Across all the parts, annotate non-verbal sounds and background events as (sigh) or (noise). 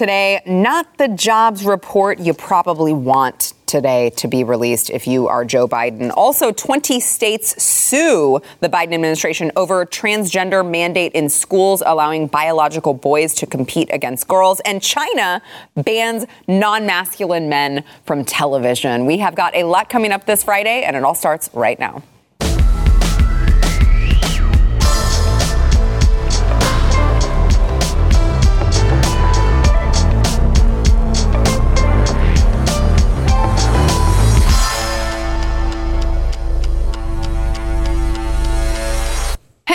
today. Not the jobs report you probably want today to be released if you are Joe Biden. Also, 20 states sue the Biden administration over transgender mandate in schools allowing biological boys to compete against girls. And China bans non masculine men from television. We have got a lot coming up this Friday, and it all starts right now.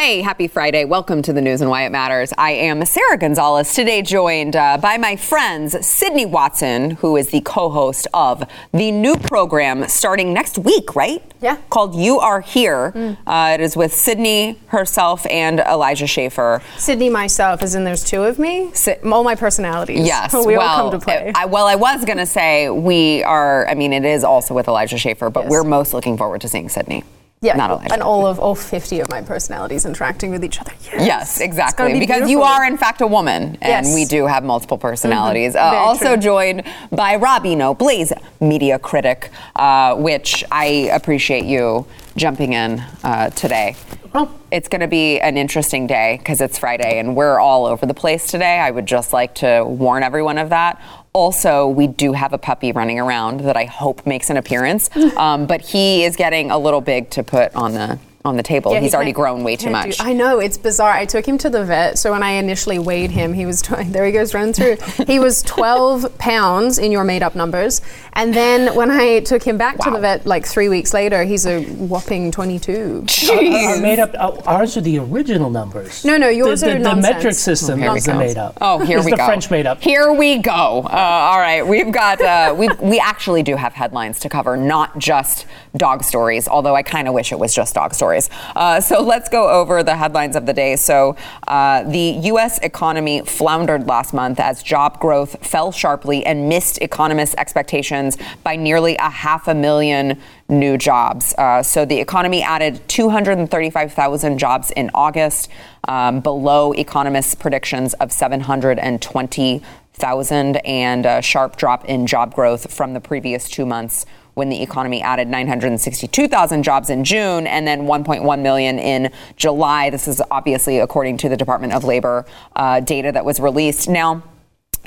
Hey, happy Friday. Welcome to the news and why it matters. I am Sara Gonzales, today joined uh, by my friends Sydney Watson, who is the co host of the new program starting next week, right? Yeah. Called You Are Here. Mm. Uh, it is with Sydney herself and Elijah Schaffer. Sydney, myself, as in there's two of me? Si- all my personalities. Yes. (laughs) we well, all come to play. I, well, I was going to say we are, I mean, it is also with Elijah Schaffer, but yes. we're most looking forward to seeing Sydney. Yeah, not and all of all 50 of my personalities interacting with each other. Yes, yes exactly. Be because beautiful. you are, in fact, a woman, and yes. we do have multiple personalities. Mm-hmm. Uh, also true. joined by Rob Eno, Blaze media critic, uh, which I appreciate you jumping in uh, today. Well, it's going to be an interesting day because it's Friday and we're all over the place today. I would just like to warn everyone of that. Also, we do have a puppy running around that I hope makes an appearance, (laughs) um, but he is getting a little big to put on the on the table. Yeah, He's he already grown way too much. Do, I know it's bizarre. I took him to the vet. So when I initially weighed him, he was (laughs) there. He goes running through. he was (laughs) 12 pounds in your made-up numbers, and then when I took him back wow. to the vet like three weeks later, he's a whopping 22. Jeez. Uh, made up. Uh, ours are the original numbers. No, no, yours the, are the, nonsense. The metric system oh, is the made up. Oh, here it's we the go. French made up. Here we go. Uh, all right, we've got uh, we we actually do have headlines to cover, not just dog stories. Although I kind of wish it was just dog stories. Uh, so so let's go over the headlines of the day. So uh, the U.S. economy floundered last month as job growth fell sharply and missed economists' expectations by nearly a half a million new jobs. Uh, so the economy added 235,000 jobs in August, um, below economists' predictions of 720,000, and a sharp drop in job growth from the previous two months when the economy added 962,000 jobs in June and then 1.1 million in July. This is obviously according to the Department of Labor uh, data that was released. Now,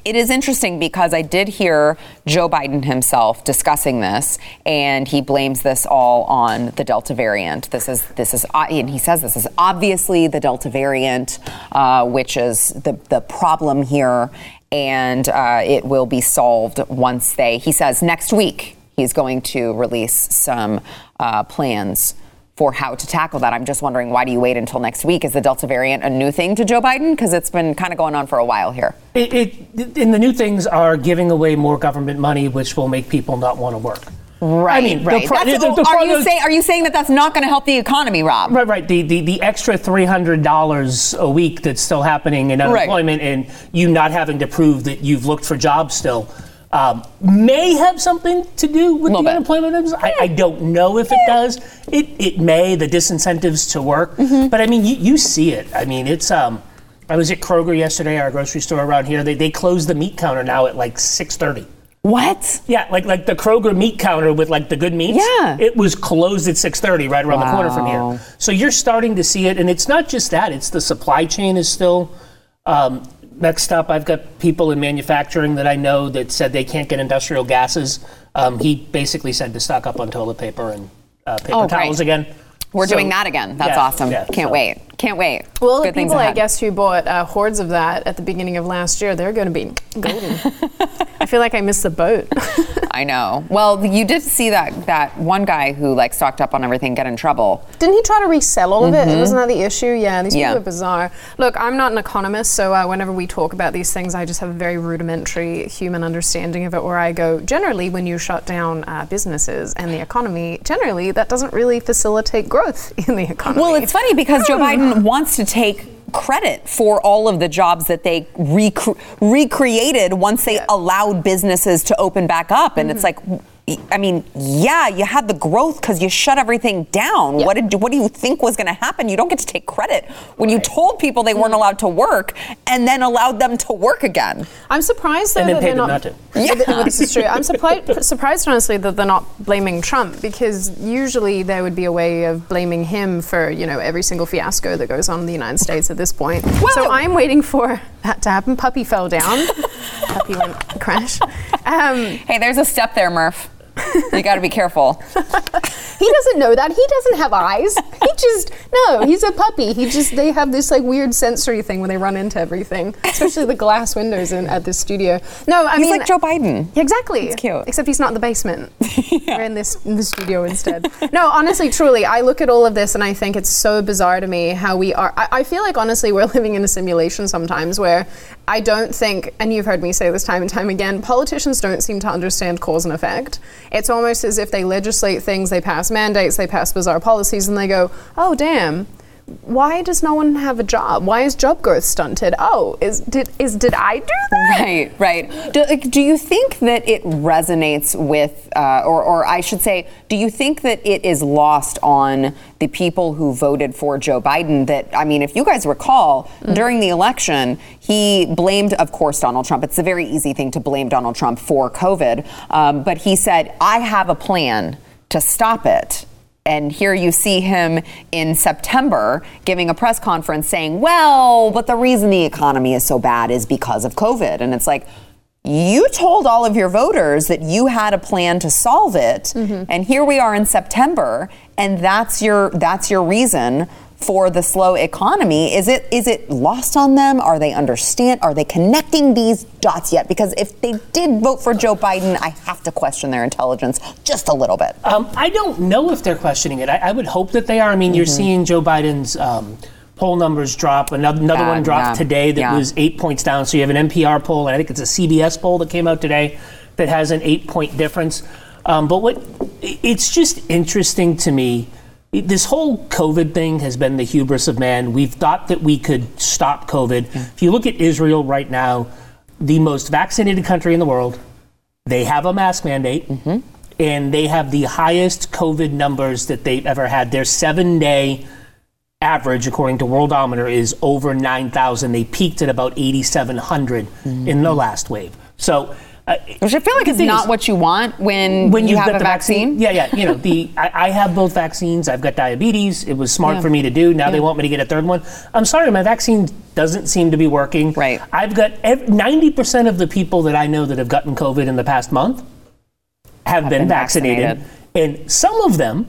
it is interesting because I did hear Joe Biden himself discussing this, and he blames this all on the Delta variant. This is this is uh, and he says this is obviously the Delta variant, uh, which is the the problem here, and uh, it will be solved once they. He says next week he's going to release some uh, plans for how to tackle that. I'm just wondering, why do you wait until next week? Is the Delta variant a new thing to Joe Biden? Because it's been kind of going on for a while here. It, it, and the new things are giving away more government money, which will make people not want to work. Right, I mean, right. The, the, the, are, you say, are you saying that that's not going to help the economy, Rob? Right, right. The, the, the extra $300 a week that's still happening in unemployment right. and you not having to prove that you've looked for jobs still um, may have something to do with the bit. unemployment numbers. I, I, don't know if it does. It, it may, the disincentives to work. Mm-hmm. But I mean, you, you see it. I mean, it's. Um, I was at Kroger yesterday, our grocery store around here. They, they closed the meat counter now at like 6.30. What? Yeah, like like the Kroger meat counter with like the good meats. Yeah. It was closed at 6:30 right around wow. the corner from here. So you're starting to see it and it's not just that, it's the supply chain is still um, Next up, I've got people in manufacturing that I know that said they can't get industrial gases. Um, he basically said to stock up on toilet paper and uh, paper oh, towels right. again. We're so, doing that again. That's yeah, awesome. Yeah, Can't so. wait. Can't wait. Well, Good the people I guess who bought uh, hordes of that at the beginning of last year, they're going to be golden. (laughs) I feel like I missed the boat. (laughs) I know. Well, you did see that that one guy who like stocked up on everything get in trouble. Didn't he try to resell all of mm-hmm. it? Wasn't that the issue? Yeah, these yeah. people are bizarre. Look, I'm not an economist, so uh, whenever we talk about these things, I just have a very rudimentary human understanding of it. Where I go, generally, when you shut down uh, businesses and the economy, generally that doesn't really facilitate growth (laughs) in the economy. Well, it's funny because Joe Biden wants to take credit for all of the jobs that they rec- recreated once they allowed businesses to open back up. And mm-hmm. it's like, I mean, yeah, you had the growth because you shut everything down. What did what do you think was going to happen? You don't get to take credit when you told people they weren't mm. allowed to work and then allowed them to work again. I'm surprised though, that they're not. not to. (laughs) yeah. well, this is true. I'm surprised, (laughs) surprised honestly that they're not blaming Trump because usually there would be a way of blaming him for you know every single fiasco that goes on in the United States at this point. Well, so I'm waiting for that to happen. Puppy fell down. (laughs) Puppy went crash. Um, hey, there's a step there, Murph you got to be careful. (laughs) he doesn't know that. He doesn't have eyes. He just no. He's a puppy. He just they have this like weird sensory thing when they run into everything, especially the glass windows in at this studio. No, I he's mean like Joe Biden. Exactly. It's cute. Except he's not in the basement. (laughs) yeah. We're in this in the studio instead. no, honestly, truly, I look at all of this and I think it's so bizarre to me how we are. I, I feel like honestly we're (laughs) living in a simulation sometimes where I don't think, and you've heard me say this time and time again, politicians don't seem to understand cause and effect. It's almost as if they legislate things, they pass mandates, they pass bizarre policies, and they go, oh, damn, why does no one have a job? Why is job growth stunted? Oh, is did is did I do that? Right, right. Do, do you think that it resonates with, uh, or or I should say, do you think that it is lost on the people who voted for Joe Biden? That I mean, if you guys recall, mm. during the election, he blamed, of course, Donald Trump. It's a very easy thing to blame Donald Trump for COVID, um, but he said, "I have a plan." To stop it. And here you see him in September giving a press conference saying, well, but the reason the economy is so bad is because of COVID. And it's like, you told all of your voters that you had a plan to solve it mm-hmm. and here we are in September and that's your that's your reason for the slow economy is it is it lost on them? Are they understand are they connecting these dots yet? Because if they did vote for joe biden i have to question their intelligence just a little bit. Um, i don't know if they're questioning it. I, I, would hope that they are. I mean mm-hmm. you're seeing joe biden's um, poll numbers drop. Another, another one dropped yeah, today that yeah. was eight points down. So you have an npr poll and i think it's a cbs poll that came out today that has an eight point difference. Um, but what it's just interesting to me this whole COVID thing has been the hubris of man. We've thought that we could stop COVID. Mm. If you look at Israel right now, the most vaccinated country in the world, they have a mask mandate, mm-hmm. and they have the highest COVID numbers that they've ever had. Their seven day average, according to Worldometer, is over 9,000. They peaked at about 8,700 mm-hmm. in the last wave. So uh, Which I feel like is not what you want when, when you have a vaccine. vaccine. Yeah, yeah. You know, the I, I, have both vaccines. I've got diabetes. It was smart yeah. for me to do. Now yeah. they want me to get a third one. I'm sorry, my vaccine doesn't seem to be working. Right. I've got 90% of the people that I know that have gotten COVID in the past month have, have been, been vaccinated. vaccinated, and some of them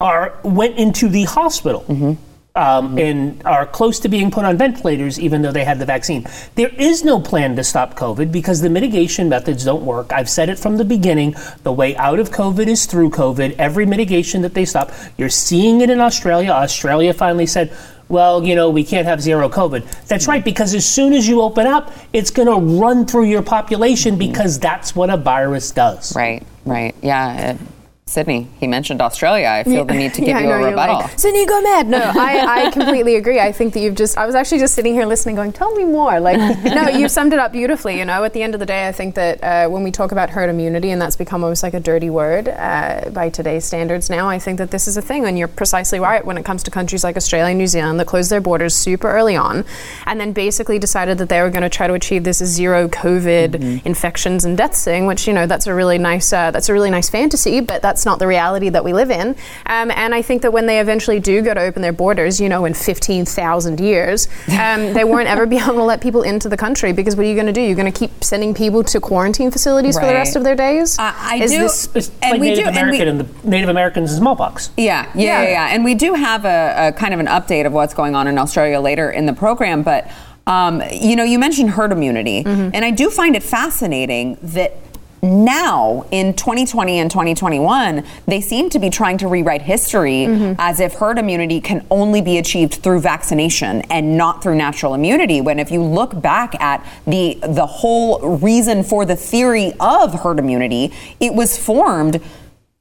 are went into the hospital. Mm-hmm um, mm-hmm. and are close to being put on ventilators, even though they had the vaccine. There is no plan to stop COVID because the mitigation methods don't work. I've said it from the beginning. The way out of COVID is through COVID. Every mitigation that they stop, you're seeing it in Australia. Australia finally said, well, you know, we can't have zero COVID. That's right, because as soon as you open up, it's going to run through your population because that's what a virus does. Right, right. Yeah. Sydney, he mentioned Australia. I feel yeah. the need to (laughs) give yeah, you a rebuttal. Like, Sydney, go mad. No, I, I (laughs) completely agree. I think that you've just, I was actually just sitting here listening, going, tell me more. Like, no, (laughs) you summed it up beautifully. You know, at the end of the day, I think that uh, when we talk about herd immunity, and that's become almost like a dirty word uh, by today's standards now, I think that this is a thing. And you're precisely right when it comes to countries like Australia and New Zealand that closed their borders super early on and then basically decided that they were going to try to achieve this zero COVID mm-hmm. infections and deaths thing, which, you know, that's a really nice, uh, that's a really nice fantasy, but that's that's not the reality that we live in. Um, and I think that when they eventually do go to open their borders, you know, in 15,000 years, um, (laughs) they won't ever be able to let people into the country because what are you going to do? You're going to keep sending people to quarantine facilities right. for the rest of their days? Uh, I Is do. This, it's and like we Native do, American and, we, and, the Native Americans and smallpox. Yeah, yeah, yeah, yeah. And we do have a, a kind of an update of what's going on in Australia later in the program, but. Um, you know, you mentioned herd immunity, mm-hmm. and I do find it fascinating that now in 2020 and 2021, they seem to be trying to rewrite history mm-hmm. as if herd immunity can only be achieved through vaccination and not through natural immunity. When if you look back at the the whole reason for the theory of herd immunity, it was formed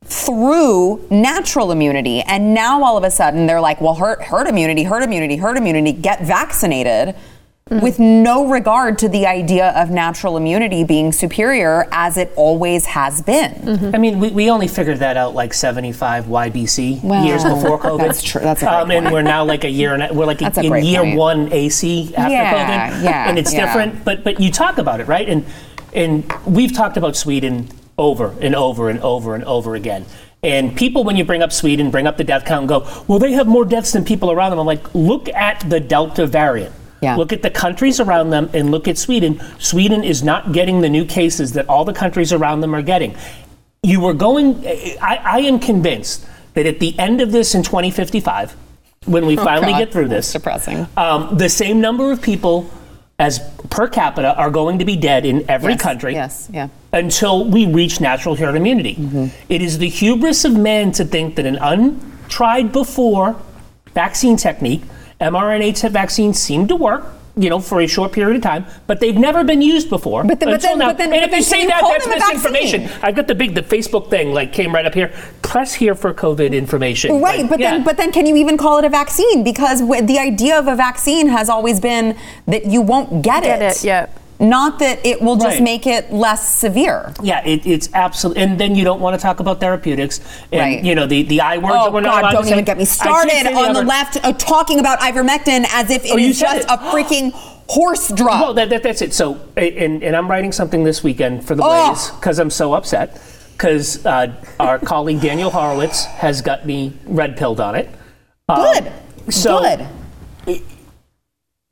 through natural immunity. And now all of a sudden they're like, well, herd, herd immunity, herd immunity, herd immunity, get vaccinated Mm-hmm. With no regard to the idea of natural immunity being superior as it always has been. Mm-hmm. I mean, we, we only figured that out like 75 YBC well, years before (laughs) COVID. That's true. That's a um, And we're now like a year and we're like a, in year point. one AC after yeah, COVID. Yeah, and it's yeah. different. But but you talk about it, right? And and we've talked about Sweden over and over and over and over again. And people, when you bring up Sweden, bring up the death count and go, well, they have more deaths than people around them. I'm like, look at the Delta variant. Yeah. Look at the countries around them and look at Sweden. Sweden is not getting the new cases that all the countries around them are getting. You were going, I, I am convinced that at the end of this in 2055, when we oh finally God. get through this, depressing. Um, the same number of people as per capita are going to be dead in every yes, country yes, yeah. until we reach natural herd immunity. Mm-hmm. It is the hubris of man to think that an untried before vaccine technique mRNA vaccines seem to work you know, for a short period of time, but they've never been used before. But, the, but then, now. but then, and but if you say you that, that's misinformation. I've got the big, the Facebook thing like came right up here. Press here for COVID information. Right, like, but yeah. then, but then, can you even call it a vaccine? Because the idea of a vaccine has always been that you won't get, it. get it. it. Yeah not that it will just right. make it less severe. Yeah, it, it's absolutely. And then you don't want to talk about therapeutics. And, right. You know, the, the I words oh, that we're God, not don't even say. get me started on the, the left uh, talking about ivermectin as if it oh, is just it. a (gasps) freaking horse drug. Well, that, that, that's it. So, and, and I'm writing something this weekend for the oh. Blaze because I'm so upset because uh, our colleague Daniel Horowitz has got me red pilled on it. Good. Um, so Good. It,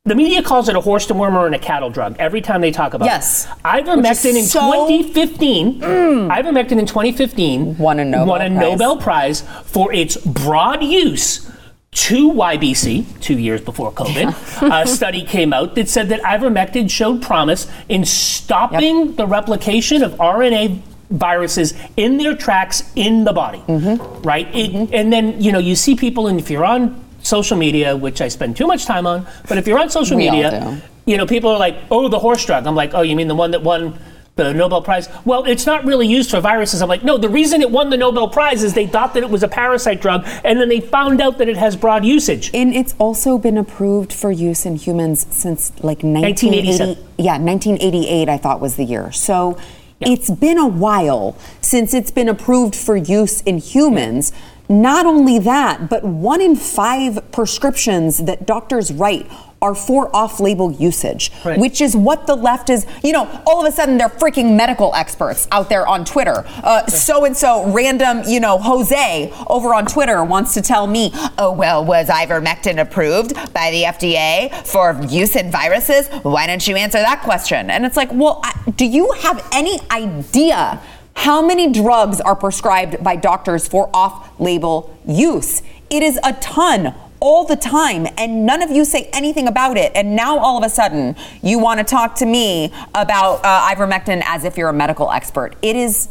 the media calls it a horse dewormer and a cattle drug every time they talk about yes. it. Yes. Ivermectin in so 2015, mm. ivermectin in 2015 won a Nobel, won a Prize. Nobel Prize for its broad use to YBC, two years before COVID, a study came out that said that ivermectin showed promise in stopping yep. the replication of RNA viruses in their tracks in the body, mm-hmm. right? It, mm-hmm. And then, you know, you see people, and if you're on social media, which I spend too much time on. But if you're on social (laughs) we media, you know, people are like, "Oh, the horse drug." I'm like, "Oh, you mean the one that won?" The Nobel Prize. Well, it's not really used for viruses. I'm like, no, the reason it won the Nobel Prize is they thought that it was a parasite drug, and then they found out that it has broad usage. And it's also been approved for use in humans since like 1980. Yeah, 1988, I thought was the year. So yeah. it's been a while since it's been approved for use in humans. Yeah not only that, but one in five prescriptions that doctors write are for off-label usage, right. which is what the left is. You know, all of a sudden they're freaking medical experts out there on Twitter. So and so, random, you know, Jose over on Twitter wants to tell me, oh well, was ivermectin approved by the FDA for use in viruses? Why don't you answer that question? And it's like, well, do you have any idea? How many drugs are prescribed by doctors for off label use? It is a ton all the time, and none of you say anything about it. And now all of a sudden, you want to talk to me about uh, ivermectin as if you're a medical expert. It is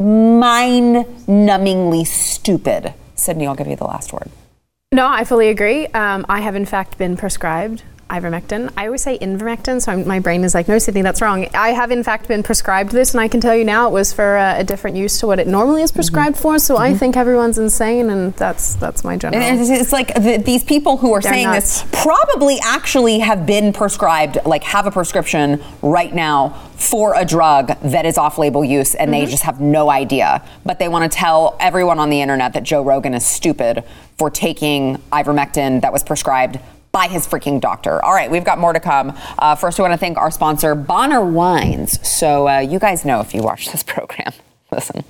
mind numbingly stupid. Sydney, I'll give you the last word. No, I fully agree. Um, I have, in fact, been prescribed ivermectin. I always say invermectin, so I'm, my brain is like, no, Sydney, that's wrong. I have in fact been prescribed this, and I can tell you now it was for a, a different use to what it normally is prescribed mm-hmm. for. So mm-hmm. I think everyone's insane, and that's that's my general. And it's, it's like the, these people who are saying nuts. this probably actually have been prescribed, like have a prescription right now for a drug that is off-label use, and mm-hmm. they just have no idea. But they want to tell everyone on the internet that Joe Rogan is stupid for taking ivermectin that was prescribed by his freaking doctor. All right, we've got more to come. Uh, first, we want to thank our sponsor, Bonner Wines. So, uh, you guys know if you watch this (laughs) program, listen.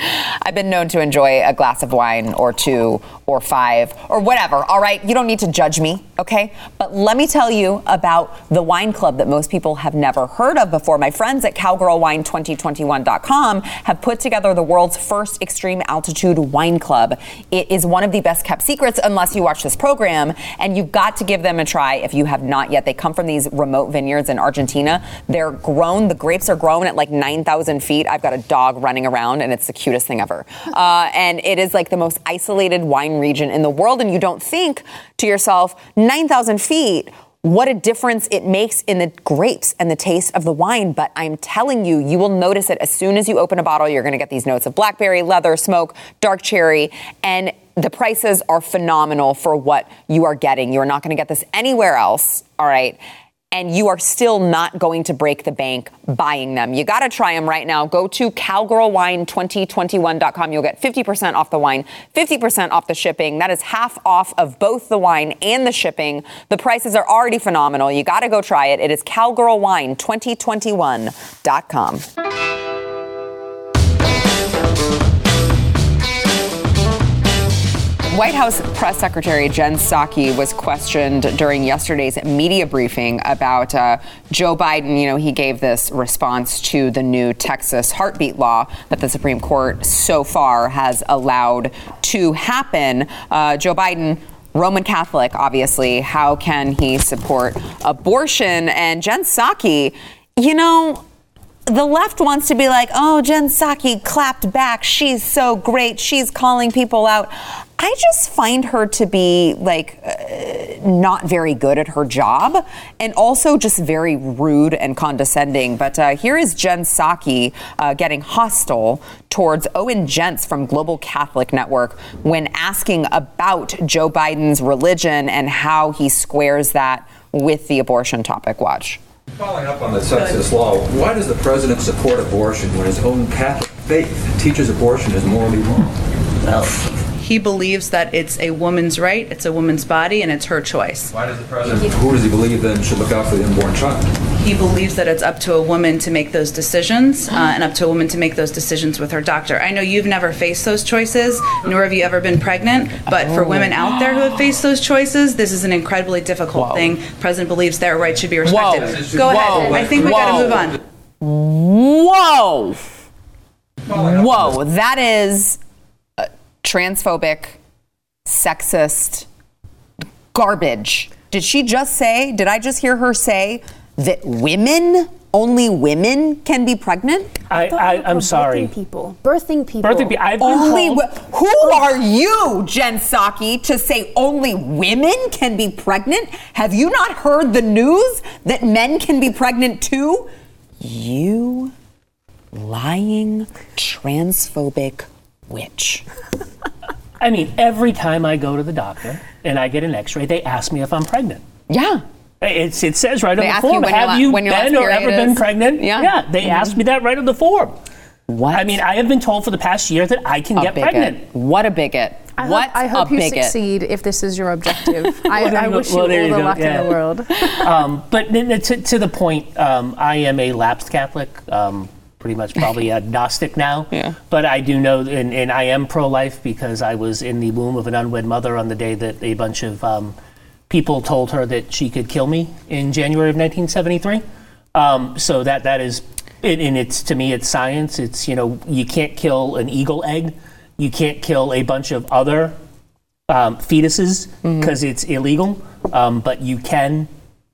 I've been known to enjoy a glass of wine or two or five or whatever. All right. You don't need to judge me. Okay. But let me tell you about the wine club that most people have never heard of before. My friends at cowgirlwine2021.com have put together the world's first extreme altitude wine club. It is one of the best kept secrets unless you watch this program and you've got to give them a try if you have not yet. They come from these remote vineyards in Argentina. They're grown. The grapes are grown at like 9,000 feet. I've got a dog running around and it's the cutest thing ever. (laughs) Uh, and it is like the most isolated wine region in the world. And you don't think to yourself, 9,000 feet, what a difference it makes in the grapes and the taste of the wine. But I'm telling you, you will notice it as soon as you open a bottle. You're going to get these notes of blackberry, leather, smoke, dark cherry, and the prices are phenomenal for what you are getting. You're not going to get this anywhere else. All right. And you are still not going to break the bank buying them. You got to try them right now. Go to cowgirlwine2021.com. You'll get 50% off the wine, 50% off the shipping. That is half off of both the wine and the shipping. The prices are already phenomenal. You got to go try it. It is cowgirlwine2021.com. White House Press Secretary Jen Psaki was questioned during yesterday's media briefing about uh, Joe Biden. You know, he gave this response to the new Texas heartbeat law that the Supreme Court so far has allowed to happen. Uh, Joe Biden Roman Catholic, obviously. How can he support abortion? And Jen Psaki, you know, the left wants to be like, oh, Jen Psaki clapped back. She's so great. She's calling people out. I just find her to be like uh, not very good at her job and also just very rude and condescending. But uh, here is Jen Psaki uh, getting hostile towards Owen Jensen from Global Catholic Network when asking about Joe Biden's religion and how he squares that with the abortion topic. Watch. Following up on the sexist law, why does the president support abortion when his own Catholic faith teaches abortion is morally wrong? Well, he believes that it's a woman's right, it's a woman's body, and it's her choice. Why does the president, who does he believe then should look out for the unborn child? He believes that it's up to a woman to make those decisions uh, and up to a woman to make those decisions with her doctor. I know you've never faced those choices, nor have you ever been pregnant, but for women out there who have faced those choices, this is an incredibly difficult Whoa. thing. The president believes their right should be respected. Whoa. Go Whoa. ahead. I think we got to move on. Whoa. Whoa. That is transphobic, sexist garbage. Did she just say, did I just hear her say that women, only women can be pregnant? I, I, am sorry. Birthing people. Birthing people. Birthing people. I've only who are you, Jen Psaki, to say only women can be pregnant? Have you not heard the news that men can be pregnant too? You lying transphobic witch. I mean, every time I go to the doctor and I get an X-ray, they ask me if I'm pregnant. Yeah. It's, it says right they on the form, have you been or ever is. been pregnant? Yeah. Yeah, they mm-hmm. asked me that right on the form. What? I mean, I have been told for the past year that I can a get bigot. pregnant. What a bigot. I what hope, I hope you bigot. succeed if this is your objective. (laughs) I, I wish well, you all the luck yeah. in the world. (laughs) um, but to, to, the point, um, I am a lapsed Catholic. Um, pretty much probably (laughs) agnostic now. Yeah. But I do know, and, and I am pro life because I was in the womb of an unwed mother on the day that a bunch of um, people told her that she could kill me in January of 1973. Um, so that that is, it, and it's to me, it's science. It's, you know, you can't kill an eagle egg, you can't kill a bunch of other um, fetuses because mm-hmm. it's illegal, um, but you can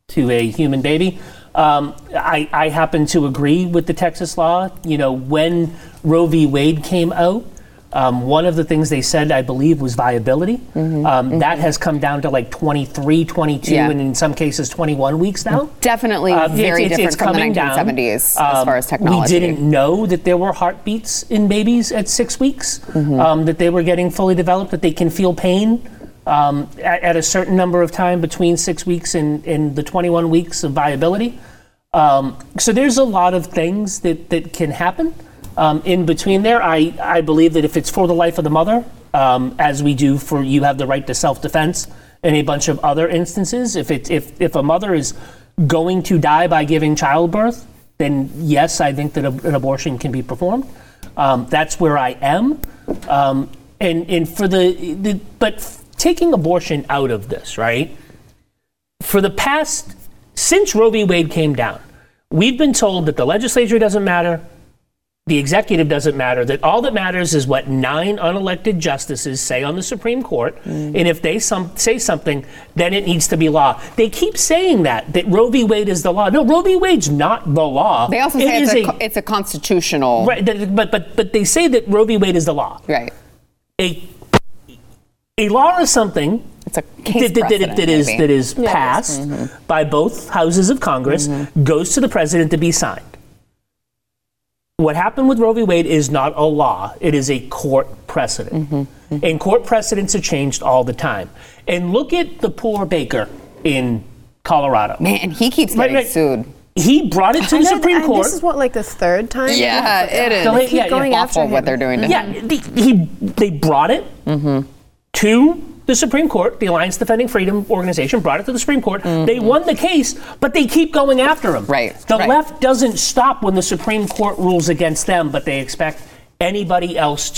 to a human baby. Um, I, I, happen to agree with the Texas law. You know, when Roe v. Wade came out, um, one of the things they said, I believe, was viability. Mm-hmm. Um, mm-hmm. That has come down to like 23, 22, yeah. and in some cases 21 weeks now. Definitely uh, very it's, different it's from the 1970s down. as far as technology. We didn't know that there were heartbeats in babies at six weeks, mm-hmm. Um, that they were getting fully developed, that they can feel pain um, at, at, a certain number of time between six weeks and, and the 21 weeks of viability. Um, so there's a lot of things that, that can happen um, in between there. I, I believe that if it's for the life of the mother, um, as we do for you have the right to self defense and a bunch of other instances, if, it, if, if a mother is going to die by giving childbirth, then yes, I think that a, an abortion can be performed. Um, that's where I am. Um, and, and for the, the, but taking abortion out of this, right? For the past, since Roe v. Wade came down, we've been told that the legislature doesn't matter, the executive doesn't matter, that all that matters is what nine unelected justices say on the Supreme Court. Mm. And if they some, say something, then it needs to be law. They keep saying that, that Roe v. Wade is the law. No, Roe v. Wade's not the law. They also say it's, a, a, it's a constitutional. Right, but, but, but they say that Roe v. Wade is the law. Right. A a law is something that, that, that is that is passed mm-hmm. by both houses of Congress, mm-hmm. goes to the president to be signed. What happened with Roe v. Wade is not a law; it is a court precedent, mm-hmm. mm-hmm. and court precedents are changed all the time. And look at the poor baker in Colorado. Man, he keeps getting right, right. sued. He brought it to the Supreme Court. This is what, like the third time? Yeah, it is. They keep yeah, going yeah. after him. what they're doing to yeah, him. Yeah, he, they brought it mm-hmm. to the Supreme Court. The Alliance Defending Freedom organization brought it to the Supreme Court. Mm-hmm. They won the case, but they keep going after him. Right. The right. left doesn't stop when the Supreme Court rules against them, but they expect anybody else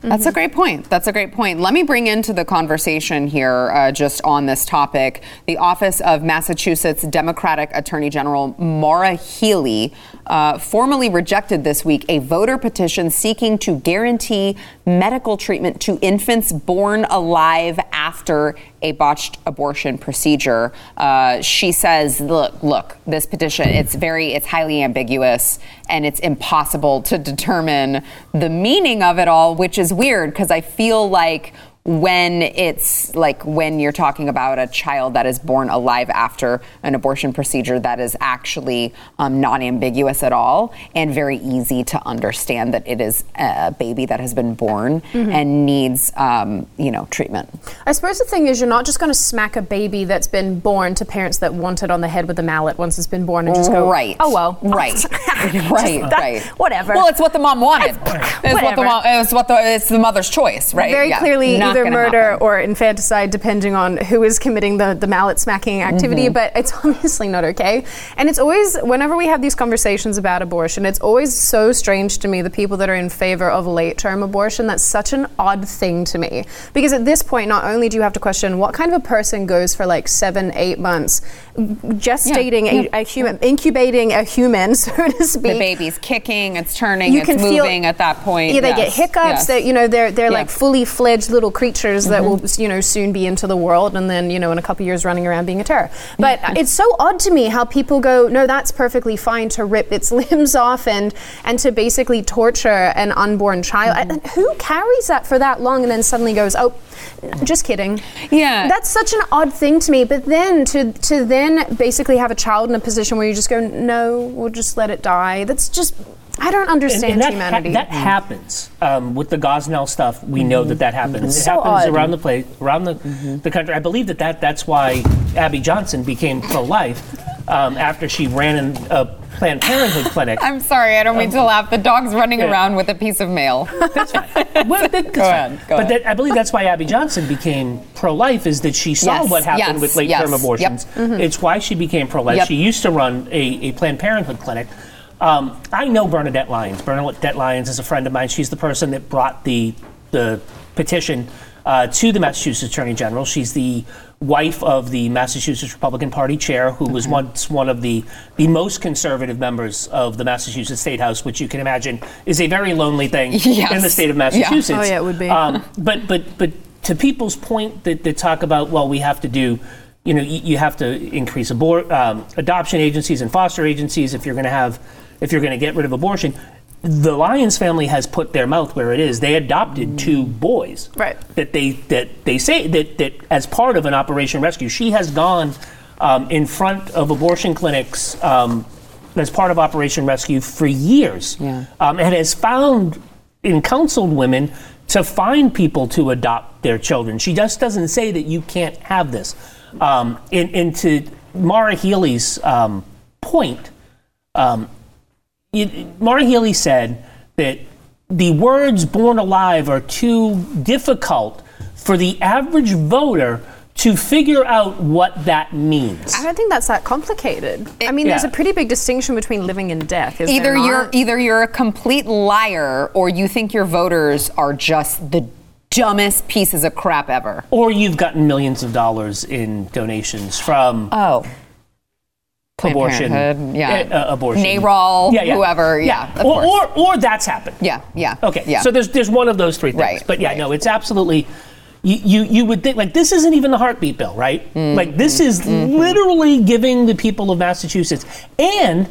too. That's a great point. That's a great point. Let me bring into the conversation here, uh, just on this topic, the office of Massachusetts Democratic Attorney General Maura Healey uh, formally rejected this week a voter petition seeking to guarantee medical treatment to infants born alive after a botched abortion procedure. Uh, she says, "Look, look, this petition. It's very, it's highly ambiguous, and it's impossible to determine the meaning of it all, which is." Is weird because I feel like when it's like when you're talking about a child that is born alive after an abortion procedure that is actually um, non ambiguous at all and very easy to understand that it is a baby that has been born mm-hmm. and needs, um, you know, treatment. I suppose the thing is, you're not just going to smack a baby that's been born to parents that want it on the head with a mallet once it's been born and just go, right. oh, well. Right. (laughs) (laughs) right, that, right. Whatever. Well, it's what the mom wanted. (laughs) It's, what the mom, it's what the, it's the mother's choice, right? Very yeah. clearly, Not either murder happen. or infanticide, depending on who is committing the, the mallet smacking activity, mm-hmm. but it's (laughs) obviously not okay. And it's always, whenever we have these conversations about abortion, it's always so strange to me the people that are in favor of late term abortion. That's such an odd thing to me. Because at this point, not only do you have to question what kind of a person goes for like seven, eight months gestating yeah. A, a, human, incubating a human, (laughs) so to speak. The baby's kicking, it's turning, you it's moving feel, at that point. Yeah, they yes. get hiccups. Yes. That you know, they're they're like fully fledged little creatures mm-hmm. that will you know soon be into the world, and then you know in a couple years running around being a terror. But it's so odd to me how people go, no, that's perfectly fine to rip its (laughs) limbs off and and to basically torture an unborn child. Mm-hmm. Who carries that for that long and then suddenly goes, oh, just kidding. Yeah, that's such an odd thing to me. But then to to then basically have a child in a position where you just go, no, we'll just let it die. That's just I don't understand and, and that humanity. Ha- that happens um, with the Gosnell stuff. We mm-hmm. know that that happens. Mm-hmm. It so happens odd. around the place, around the, mm-hmm. the country. I believe that, that that's why Abby Johnson became pro-life um, after she ran in a Planned Parenthood clinic. (laughs) I'm sorry, I don't mean um, to laugh. The dog's running yeah. around with a piece of mail. That's fine. (laughs) Well, that, that's go ahead. Go but that, I believe that's why Abby Johnson became pro-life is that she saw yes, what happened yes, with late-term yes, abortions. Yep. Mm-hmm. It's why she became pro-life. Yep. She used to run a, a Planned Parenthood clinic. Um, I know Bernadette Lyons. Bernadette Lyons is a friend of mine. She's the person that brought the the petition uh, to the Massachusetts Attorney General. She's the wife of the Massachusetts Republican Party chair, who was once one of the the most conservative members of the Massachusetts State House, which you can imagine is a very lonely thing (laughs) yes. in the state of Massachusetts. Yeah. Oh yeah, it would be. Um, (laughs) but but but to people's point that, that talk about well, we have to do you know, you, you have to increase abor- um, adoption agencies and foster agencies if you're going to have if you're going to get rid of abortion. The Lyons family has put their mouth where it is. They adopted two boys. Right. That they that they say that that as part of an Operation Rescue, she has gone um, in front of abortion clinics um, as part of Operation Rescue for years, yeah. um, and has found and counseled women to find people to adopt their children. She just doesn't say that you can't have this. Um, and, and, to Maura Healey's um, point, um, Maura Healey said that the words born alive are too difficult for the average voter to figure out what that means. I don't think that's that complicated. It, I mean, yeah. there's a pretty big distinction between living and death. either you're either you're a complete liar or you think your voters are just the dumbest pieces of crap ever. Or you've gotten millions of dollars in donations from Oh abortion, yeah, uh, abortion, NARAL, yeah, yeah. whoever, yeah, yeah. Or, or, or that's happened. Yeah, yeah. Okay, yeah. So there's there's one of those three things. Right, but yeah, right. no, it's absolutely. You, you, you would think like this isn't even the heartbeat bill, right? Mm-hmm. Like this is mm-hmm. literally giving the people of Massachusetts and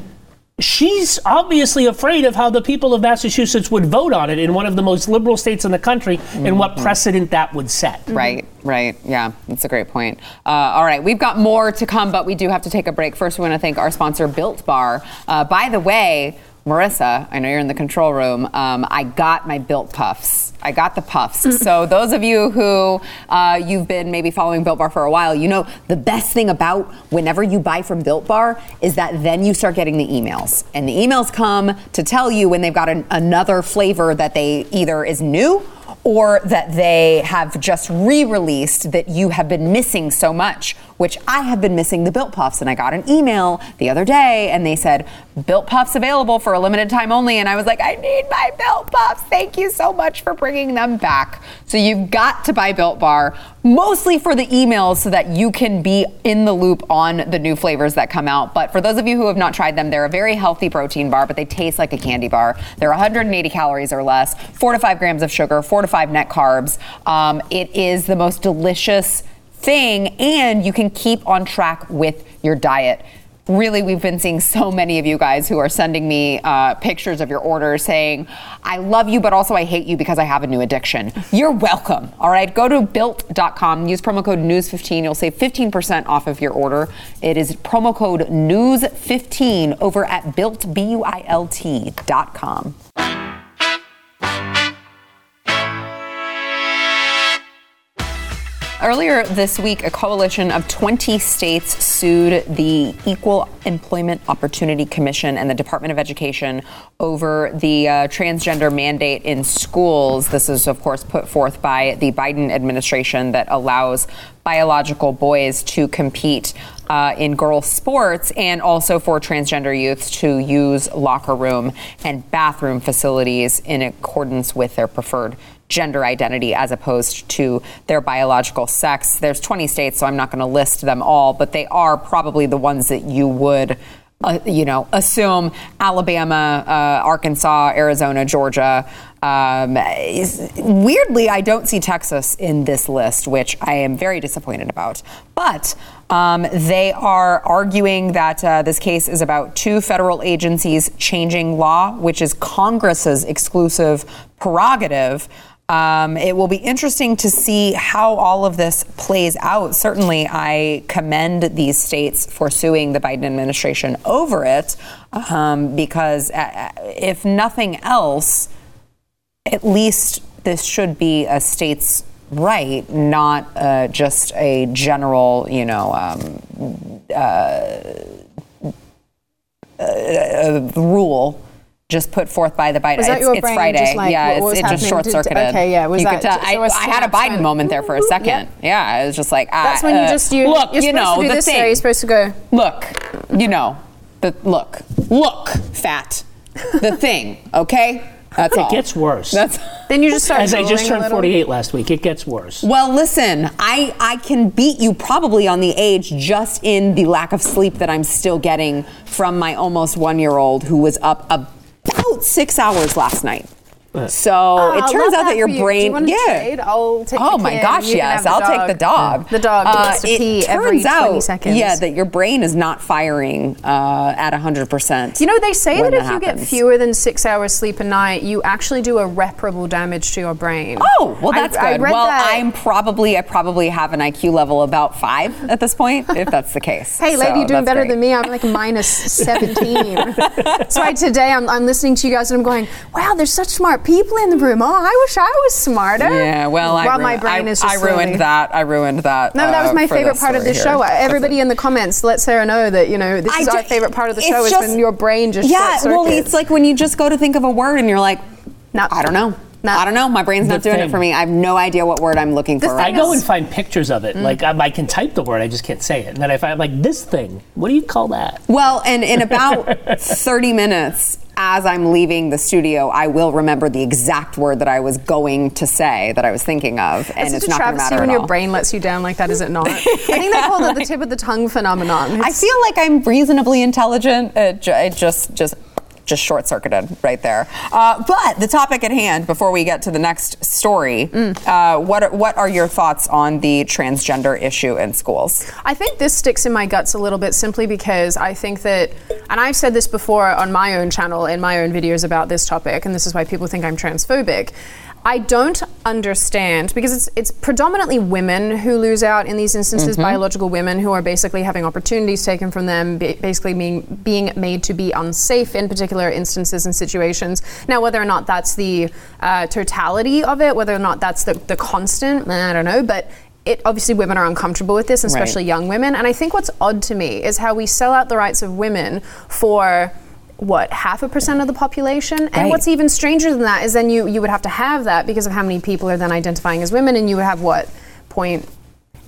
she's obviously afraid of how the people of Massachusetts would vote on it in one of the most liberal states in the country mm-hmm. and what mm-hmm. precedent that would set. Right, right. Yeah, that's a great point. Uh, all right, we've got more to come, but we do have to take a break. First, we want to thank our sponsor, Built Bar. Uh, by the way, Marissa, I know you're in the control room. Um, I got my built puffs. I got the puffs. Mm. so those of you who uh, you've been maybe following Built Bar for a while, you know the best thing about whenever you buy from Built Bar is that then you start getting the emails, and the emails come to tell you when they've got an, another flavor that they either is new or that they have just re-released that you have been missing so much which I have been missing the Built Puffs. And I got an email the other day and they said, Built Puffs available for a limited time only. And I was like, I need my Built Puffs. Thank you so much for bringing them back. So you've got to buy Built Bar, mostly for the emails so that you can be in the loop on the new flavors that come out. But for those of you who have not tried them, they're a very healthy protein bar, but they taste like a candy bar. They're 180 calories or less, four to five grams of sugar, four to five net carbs. Um, it is the most delicious thing and you can keep on track with your diet. Really we've been seeing so many of you guys who are sending me uh, pictures of your orders saying i love you but also i hate you because i have a new addiction. You're welcome all right? Go to built.com use promo code news15 you'll save 15% off of your order. It is promo code news15 over at built.com Earlier this week, a coalition of 20 states sued the Equal Employment Opportunity Commission and the Department of Education over the uh, transgender mandate in schools. This is, of course, put forth by the Biden administration that allows biological boys to compete uh, in girls' sports and also for transgender youths to use locker room and bathroom facilities in accordance with their preferred gender identity as opposed to their biological sex. There's 20 states, so I'm not going to list them all, but they are probably the ones that you would. Uh, you know, assume Alabama, uh, Arkansas, Arizona, Georgia. Um, weirdly, I don't see Texas in this list, which I am very disappointed about. But um, they are arguing that uh, this case is about two federal agencies changing law, which is Congress's exclusive prerogative. Um, it will be interesting to see how all of this plays out. Certainly, I commend these states for suing the Biden administration over it, um, because uh, if nothing else, at least this should be a state's right, not uh, just a general, you know, um, uh, uh rule just put forth by the Biden. Was that it's, it's Friday. Like, yeah, it's, it just short circuited. Okay, yeah. Was you that, tell, I, I, had a Biden moment there for a second. Yeah, yeah I was just like, that's uh, you just you look. You're you know to do the this thing. You're supposed to go. Look, you know, the look, look, fat, the (laughs) thing. Okay. That's it all. gets worse. That's (laughs) then you just start. As I just turned 48 last week, it gets worse. Well, listen, I I can beat you probably on the age just in the lack of sleep that I'm still getting from my almost one year old who was up a six hours last night. So oh, it turns out that, that your brain, you yeah. Trade? I'll take. Oh my gosh, yes, I'll take the dog. The dog gets uh, to pee every 20 out, seconds. Yeah, that your brain is not firing uh, at hundred percent. You know, they say that, that if happens. you get fewer than six hours sleep a night, you actually do irreparable damage to your brain. Oh, well, that's I, good. I well, that. I'm probably I probably have an IQ level about five at this point, if that's the case. hey, so lady, you're doing better great. than me. I'm like minus seventeen. (laughs) so I, today I'm, I'm listening to you guys and I'm going, wow, there's such smart people in the room. Oh, I wish I was smarter. Yeah, well, I, well, my brain I, is I ruined slowly. that. I ruined that. No, that was uh, my favorite part of the here. show. Everybody in the comments, let Sarah know that you know this I is our favorite part of the show. Just, is when your brain just yeah. Well, it's like when you just go to think of a word and you're like, no, I don't know. I don't know. My brain's not doing it for me. I have no idea what word I'm looking for. I go and find pictures of it. Mm. Like I, I, can type the word, I just can't say it. And then I find like this thing. What do you call that? Well, and in about (laughs) 30 minutes, as I'm leaving the studio, I will remember the exact word that I was going to say that I was thinking of, and it's, it's not going to matter when your brain lets you down like that, is it not? (laughs) I think they call it the tip of the tongue phenomenon. It's I feel like I'm reasonably intelligent. It, it just just just short circuited right there. Uh, but the topic at hand, before we get to the next story, mm. uh, what what are your thoughts on the transgender issue in schools? I think this sticks in my guts a little bit simply because I think that, and I've said this before on my own channel in my own videos about this topic, and this is why people think I'm transphobic. I don't understand because it's it's predominantly women who lose out in these instances mm-hmm. biological women who are basically having opportunities taken from them basically being being made to be unsafe in particular instances and situations now whether or not that's the uh, totality of it whether or not that's the, the constant I don't know but it, obviously women are uncomfortable with this, especially right. young women. And I think what's odd to me is how we sell out the rights of women for what half a percent of the population right. and what's even stranger than that is then you you would have to have that because of how many people are then identifying as women and you would have what point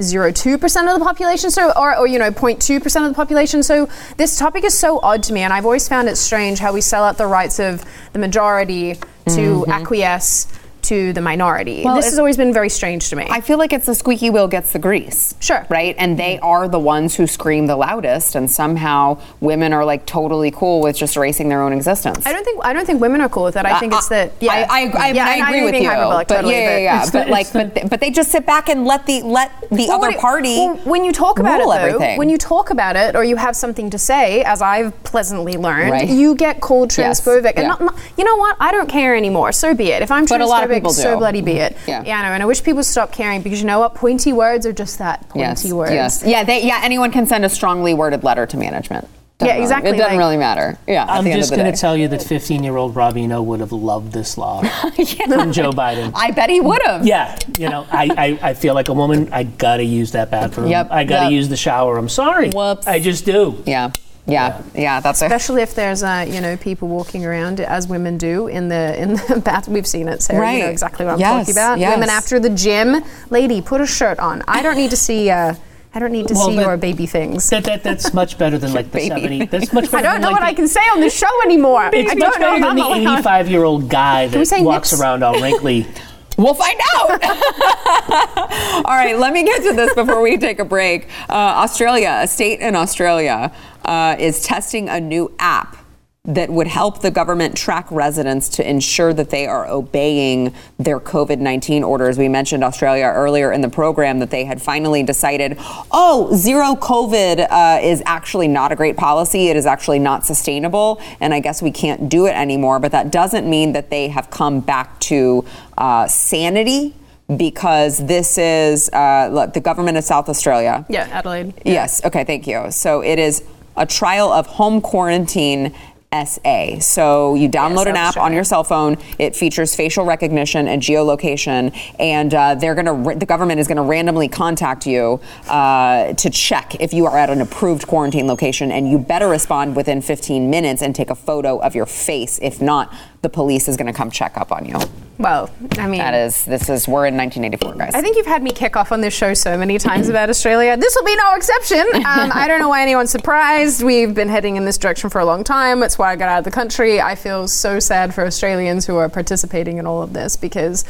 zero two percent of the population so or, or you know 0.2 percent of the population so this topic is so odd to me and i've always found it strange how we sell out the rights of the majority to mm-hmm. acquiesce to the minority. Well, this has always been very strange to me. I feel like it's the squeaky wheel gets the grease. Sure. Right? And they are the ones who scream the loudest and somehow women are like totally cool with just erasing their own existence. I don't think I don't think women are cool with that. I think uh, it's that yeah. I, I, I, yeah, I agree with you. But totally, yeah, yeah, yeah. But, but like but but they just sit back and let the let the well, other party well, when you talk about it though, everything. when you talk about it or you have something to say as I've pleasantly learned, right. you get called transphobic. Yes. And not, not, you know what? I don't care anymore. So be it. If I'm transphobic, so bloody be it. Yeah. yeah, I know, and I wish people stop caring because you know what? Pointy words are just that pointy yes, words. Yes. Yeah. They, yeah. Anyone can send a strongly worded letter to management. Doesn't yeah, exactly. Really, it doesn't like, really matter. Yeah. I'm just going to tell you that 15 year old Robino would have loved this law (laughs) yeah. from Joe Biden. I bet he would have. Yeah. You know, I, I, I, feel like a woman, I got to use that bathroom. Yep. I got to yep. use the shower. I'm sorry. Whoops. I just do. Yeah. Yeah, yeah, that's especially a- if there's uh, you know people walking around as women do in the in the (laughs) bath. We've seen it, Sara. Right. You know exactly what I'm yes, talking about. Yes. Women after the gym, lady, put a shirt on. I don't need to see. Uh, I don't need to well, see that, your baby things. That, that, that's much better than like the 70. That's much better I don't know like what the, I can say on the show anymore. It's I much better than the 85 year old guy that walks nips? around all wrinkly. (laughs) We'll find out. (laughs) All right, let me get to this before we take a break. Uh, Australia, a state in Australia, uh, is testing a new app that would help the government track residents to ensure that they are obeying their COVID 19 orders. We mentioned Australia earlier in the program that they had finally decided, oh, zero COVID uh, is actually not a great policy. It is actually not sustainable. And I guess we can't do it anymore. But that doesn't mean that they have come back to uh, sanity because this is uh, the government of South Australia. Yeah, Adelaide. Yeah. Yes. Okay. Thank you. So it is a trial of home quarantine SA. So you download yes, an app on your cell phone. It features facial recognition and geolocation, and uh, they're going to the government is going to randomly contact you uh, to check if you are at an approved quarantine location, and you better respond within 15 minutes and take a photo of your face. If not, the police is going to come check up on you. Well, I mean, that is this is we're in 1984, guys. I think you've had me kick off on this show so many times about Australia. This will be no exception. Um, I don't know why anyone's surprised. We've been heading in this direction for a long time. That's why I got out of the country. I feel so sad for Australians who are participating in all of this because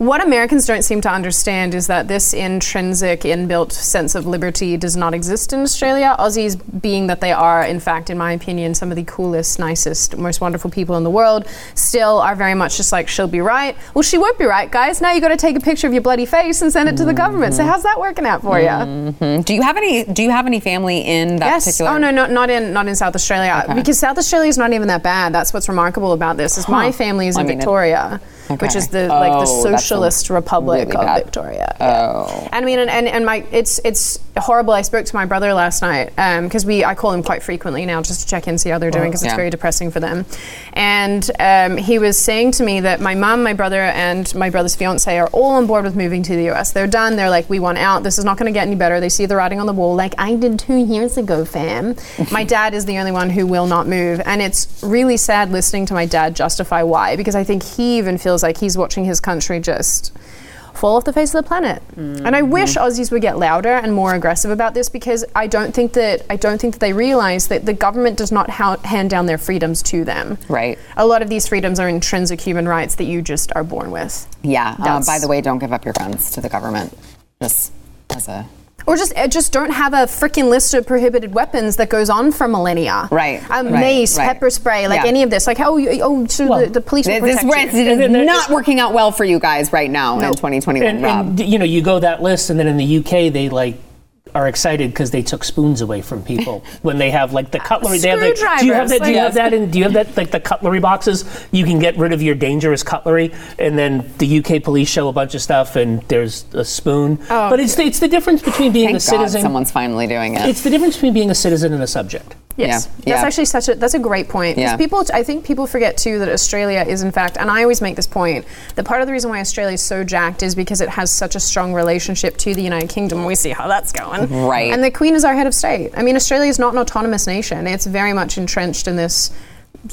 what Americans don't seem to understand is that this intrinsic, inbuilt sense of liberty does not exist in Australia. Aussies, being that they are, in fact, in my opinion, some of the coolest, nicest, most wonderful people in the world, still are very much just like, she'll be right. Well, she won't be right, guys. Now you've got to take a picture of your bloody face and send it to the government. So how's that working out for you? Mm-hmm. Do you have any? Do you have any family in that yes. particular? Oh no, no, not in not in South Australia okay. because South Australia is not even that bad. That's what's remarkable about this. Is huh. my family is in I mean, Victoria. Okay. which is the oh, like the oh, socialist republic really of bad. Victoria. Oh. Yeah. I mean, and, and, and my it's it's horrible. I spoke to my brother last night because um, we I call him quite frequently now just to check in, see how they're doing because yeah. it's very depressing for them. And um, he was saying to me that my mom, my brother, and my brother's fiance are all on board with moving to the U.S. They're done. They're like, we want out. This is not going to get any better. They see the writing on the wall, like I did two years ago, fam. (laughs) my dad is the only one who will not move, and it's really sad listening to my dad justify why because I think he even feels like he's watching his country just fall off the face of the planet. Mm-hmm. And I wish Aussies would get louder and more aggressive about this because I don't think that I don't think that they realize that the government does not ha- hand down their freedoms to them. Right. A lot of these freedoms are intrinsic human rights that you just are born with. Yeah. Uh, by the way, don't give up your guns to the government. Just as a or just uh, just don't have a freaking list of prohibited weapons that goes on for millennia. Right. Um, right. Mace, right. pepper spray, like yeah. any of this. Like, oh, oh, so well, the, the, police will this, protect this, you. It (laughs) is not working out well for you guys right now no. in 2021. And, and, you know, you go that list, and then in the UK they like are excited because they took spoons away from people (laughs) when they have like the cutlery. They have the, do you have that? Do you have that? In, do you have that? Like the cutlery boxes, you can get rid of your dangerous cutlery, and then the UK police show a bunch of stuff, and there's a spoon. Oh, but it's it's the difference between being a citizen. God someone's finally doing it. It's the difference between being a citizen and a subject. Yes, yeah. that's actually such a that's a great point. Yeah. People, I think people forget too that Australia is in fact, and I always make this point that part of the reason why Australia is so jacked is because it has such a strong relationship to the United Kingdom. We see how that's going, right? And the Queen is our head of state. I mean, Australia is not an autonomous nation; it's very much entrenched in this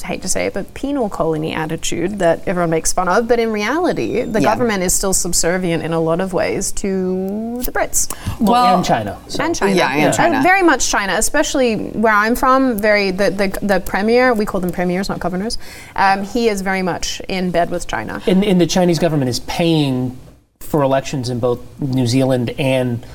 hate to say it, but penal colony attitude that everyone makes fun of. But in reality, the yeah. government is still subservient in a lot of ways to the Brits. Well, well and China. So. And China. Yeah, and China. very much China, especially where I'm from. Very the, the, the premier, we call them premiers, not governors. Um, he is very much in bed with China. And, and the Chinese government is paying for elections in both New Zealand and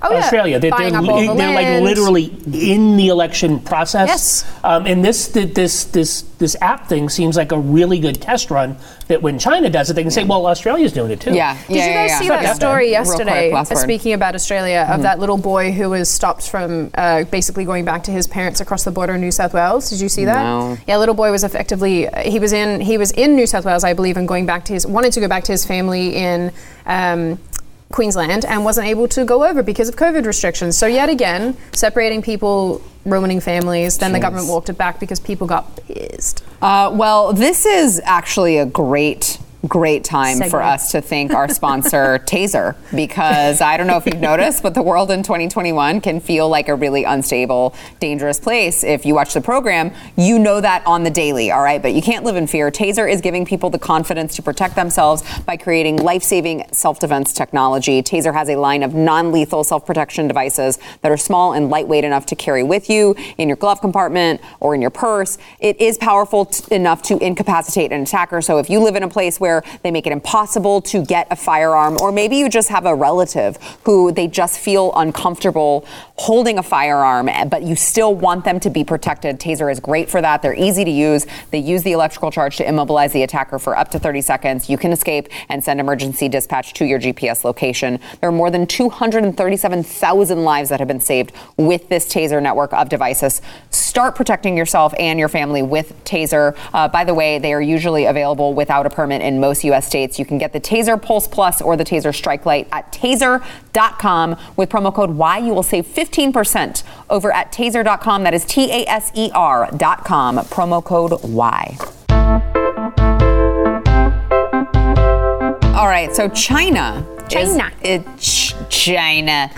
Oh, Australia. They're, they're, the they're like literally in the election process. Yes. Um, and this this this this app thing seems like a really good test run. That when China does it, they can say, "Well, Australia's doing it too." Yeah. Did yeah, you guys yeah, see yeah. that story yesterday? Quick, speaking about Australia, mm-hmm. of that little boy who was stopped from uh, basically going back to his parents across the border in New South Wales. Did you see that? No. Yeah, little boy was effectively he was in he was in New South Wales, I believe, and going back to his wanted to go back to his family in. Um, Queensland and wasn't able to go over because of COVID restrictions. So yet again, separating people, ruining families. Then Jeez. the government walked it back because people got pissed. Uh, well, this is actually a great great time Segment. for us to thank our sponsor, (laughs) Taser, because I don't know if you've noticed, but the world in 2021 can feel like a really unstable, dangerous place. If you watch the program, you know that on the daily, all right? But you can't live in fear. Taser is giving people the confidence to protect themselves by creating life saving self defense technology. Taser has a line of non lethal self protection devices that are small and lightweight enough to carry with you in your glove compartment or in your purse. It is powerful t- enough to incapacitate an attacker. So if you live in a place where where they make it impossible to get a firearm, or maybe you just have a relative who they just feel uncomfortable holding a firearm, but you still want them to be protected. Taser is great for that. They're easy to use. They use the electrical charge to immobilize the attacker for up to 30 seconds. You can escape and send emergency dispatch to your GPS location. There are more than 237,000 lives that have been saved with this Taser network of devices. Start protecting yourself and your family with Taser. Uh, by the way, they are usually available without a permit in most U.S. states. You can get the Taser Pulse Plus or the Taser Strikelight at taser.com with promo code WHY. You will save 15% over at taser.com. That is T A S E R.com. Promo code WHY. All right, so China. China. Is, it, China.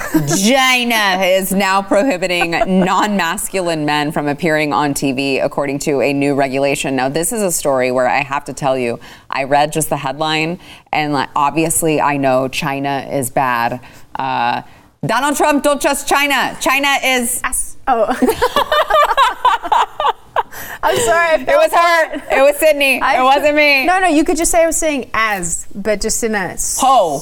China is now prohibiting non masculine men from appearing on TV, according to a new regulation. Now, this is a story where I have to tell you, I read just the headline, and like, obviously, I know China is bad. Uh, Donald Trump, don't trust China. China is. Oh. (laughs) I'm sorry. (laughs) It was her. It was Sydney. I it wasn't me. No, no, you could just say I was saying as, but just in a. Ho.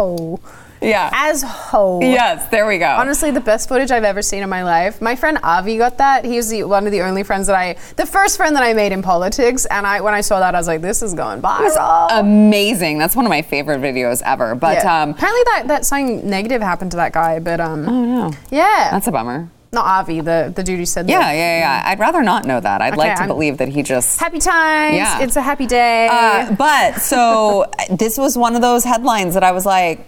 Ho. Yeah. As ho. Yes, there we go. Honestly, the best footage I've ever seen in my life. My friend Avi got that. He was the, one of the only friends that I, the first friend that I made in politics. And I, when I saw that, I was like, this is going viral. amazing. That's one of my favorite videos ever. But yeah. um, apparently that, that something negative happened to that guy. But um, oh no. Yeah. That's a bummer. Not Avi, the the dude who said yeah, that. Yeah, yeah, yeah. I'd rather not know that. I'd okay, like to I'm, believe that he just happy times. Yeah. it's a happy day. Uh, but so (laughs) this was one of those headlines that I was like,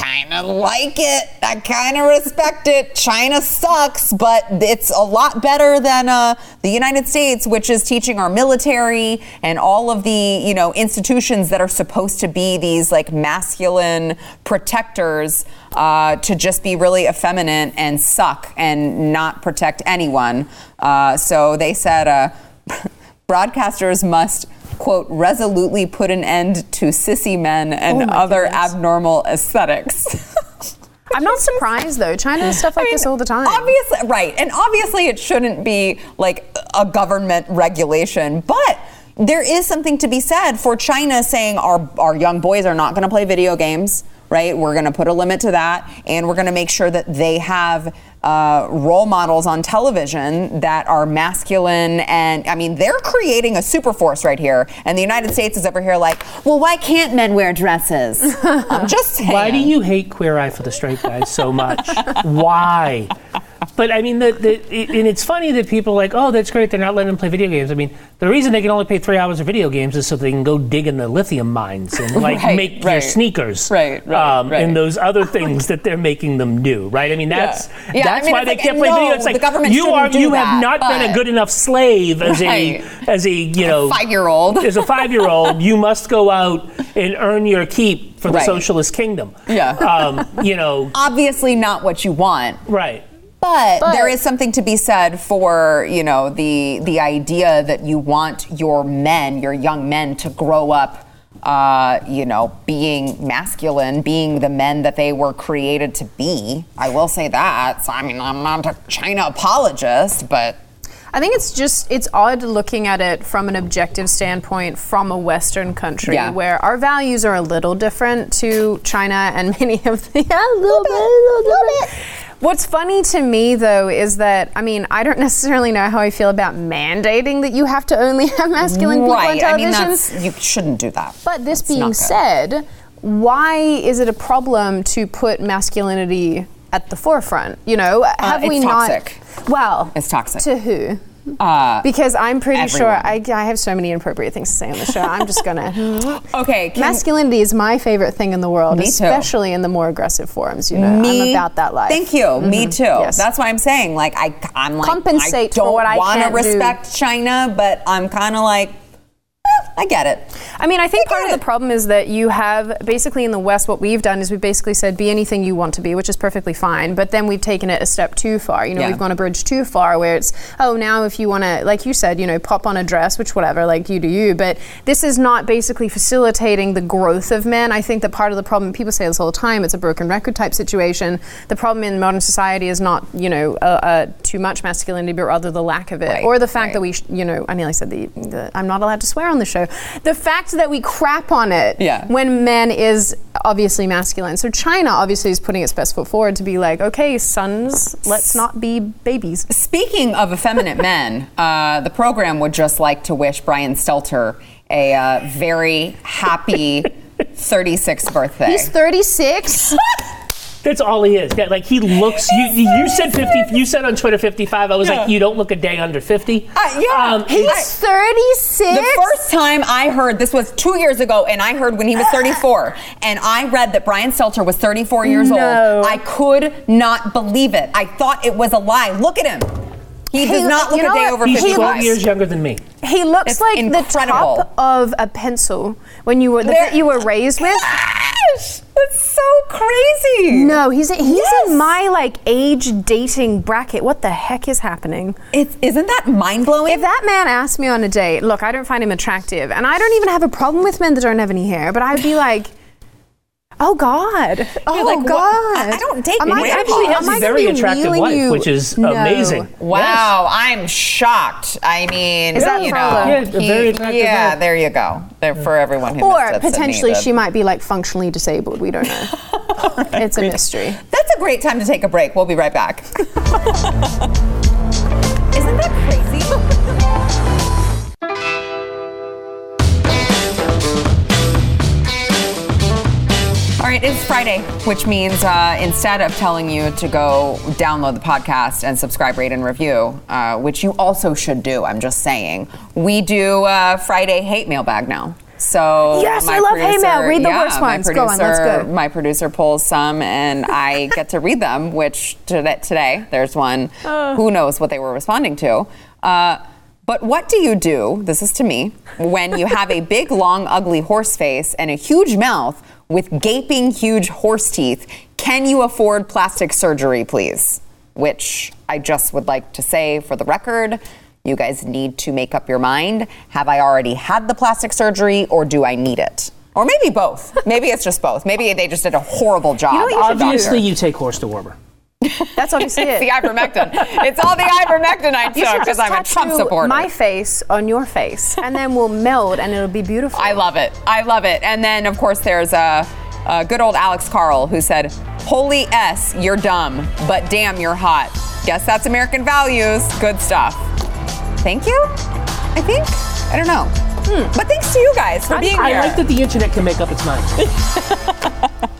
kind of like it. I kind of respect it. China sucks, but it's a lot better than uh, the United States, which is teaching our military and all of the you know institutions that are supposed to be these like masculine protectors uh, to just be really effeminate and suck and not protect anyone. Uh, so they said uh, (laughs) broadcasters must quote, resolutely put an end to sissy men and oh other goodness. abnormal aesthetics. (laughs) I'm not surprised though. China does stuff like I mean, this all the time. Obviously, right. And obviously, it shouldn't be like a government regulation, but there is something to be said for China saying our, our young boys are not going to play video games right? We're going to put a limit to that, and we're going to make sure that they have uh, role models on television that are masculine. And I mean, they're creating a super force right here. And the United States is over here like, well, why can't men wear dresses? (laughs) I'm just saying. Why do you hate Queer Eye for the Straight Guys so much? (laughs) why? But I mean, the, the, it, and it's funny that people are like, oh, that's great. They're not letting them play video games. I mean, the reason they can only play three hours of video games is so they can go dig in the lithium mines and (laughs) like right, make right. their sneakers, right, right, um, right, and those other things that they're making them do, right? I mean, that's yeah. Yeah, that's I mean, why they like, can't play no, video. It's like the government you are you that, have not been a good enough slave as a as a you know five year old as a five year old. you must go out and earn your keep for the socialist kingdom. Yeah, um, you know, (laughs) obviously not what you want, right? But, but, there is something to be said for you know the the idea that you want your men, your young men, to grow up, uh, you know, being masculine, being the men that they were created to be. I will say that. So, I mean, I'm not a China apologist, but. I think it's just it's odd looking at it from an objective standpoint from a Western country yeah. where our values are a little different to China and (laughs) many of the yeah, a little, bit, a little bit. What's funny to me, though, is that I mean, I don't (laughs) necessarily know how I feel about mandating that you have to only (laughs) have masculine people right. on television. I mean, you shouldn't do that. But this it's being said, why is it a problem to put masculinity at the forefront? You know, uh, have uh, we toxic. not? Well, it's toxic. To who? Uh, because I'm pretty everyone. sure I, I, have so many inappropriate things to say on the show. I'm just gonna. (laughs) okay. Masculinity is my favorite thing in the world, especially too. in the more aggressive forms. You know, me, I'm about that life. Thank you. Mm-hmm. Me too. Yes. That's why I'm saying, like, I, I'm like, compensate I don't for what I want to respect do. China, but I'm kind of like, I get it. I mean, I think I part of the problem is that you have basically in the West, what we've done is we've basically said be anything you want to be, which is perfectly fine. But then we've taken it a step too far. You know, yeah. we've gone a bridge too far where it's, oh, now if you want to, like you said, you know, pop on a dress, which whatever, like you do you. But this is not basically facilitating the growth of men. I think that part of the problem, people say this all the time, it's a broken record type situation. The problem in modern society is not, you know, uh, uh, too much masculinity, but rather the lack of it. Right. Or the fact right. that we, sh- you know, I nearly said the, the, I'm not allowed to swear on the show. The fact that we crap on it yeah. when men is obviously masculine. So China obviously is putting its best foot forward to be like, okay, sons, let's not be babies. Speaking of effeminate (laughs) men, uh, the program would just like to wish Brian Stelter a uh, very happy (laughs) 36th birthday. He's 36? (laughs) That's all he is. Like he looks. You, you said fifty. You said on Twitter fifty-five. I was yeah. like, you don't look a day under fifty. Uh, yeah, um, he's thirty-six. The first time I heard this was two years ago, and I heard when he was (laughs) thirty-four, and I read that Brian Stelter was thirty-four years no. old. I could not believe it. I thought it was a lie. Look at him. He, he does not look a day over 55. He's 12 years younger than me. He looks it's like incredible. the top of a pencil when you were the bit you were raised with. Gosh, that's so crazy. No, he's he's yes. in my like age dating bracket. What the heck is happening? It's, isn't that mind blowing? If that man asked me on a date, look, I don't find him attractive, and I don't even have a problem with men that don't have any hair, but I'd be like. Oh God! Oh like, God! I, I don't date. Am I actually has a very attractive wife, you? which is no. amazing. Wow! Yes. I'm shocked. I mean, is that you know, yeah, he, very attractive yeah there you go. There for everyone who or potentially she might be like functionally disabled. We don't know. right. (laughs) It's a mystery. That's a great time to take a break. We'll be right back. (laughs) Isn't that crazy? Right, it's Friday, which means uh, instead of telling you to go download the podcast and subscribe, rate, and review, uh, which you also should do, I'm just saying, we do uh, Friday hate mailbag now. So yes, I love producer, hate mail. Read the yeah, worst ones. Producer, go on, let's go. My producer pulls some, and I (laughs) get to read them. Which today there's one. Who knows what they were responding to? Uh, but what do you do? This is to me when you have a big, long, ugly horse face and a huge mouth with gaping huge horse teeth. Can you afford plastic surgery, please? Which I just would like to say for the record. You guys need to make up your mind. Have I already had the plastic surgery or do I need it? Or maybe both. maybe it's just both. Maybe they just did a horrible job. You know Obviously, you take horse dewormer. That's obviously it's it. the ivermectin. It's all the ivermectin I took because I'm a Trump supporter. My face on your face, and then we'll meld, and it'll be beautiful. I love it. I love it. And then, of course, there's a. Uh, good old Alex Carl, who said, Holy S, you're dumb, but damn, you're hot. Guess that's American values. Good stuff. Thank you, I think. I don't know. Hmm. But thanks to you guys for I, being I here. I like that the internet can make up its mind. (laughs)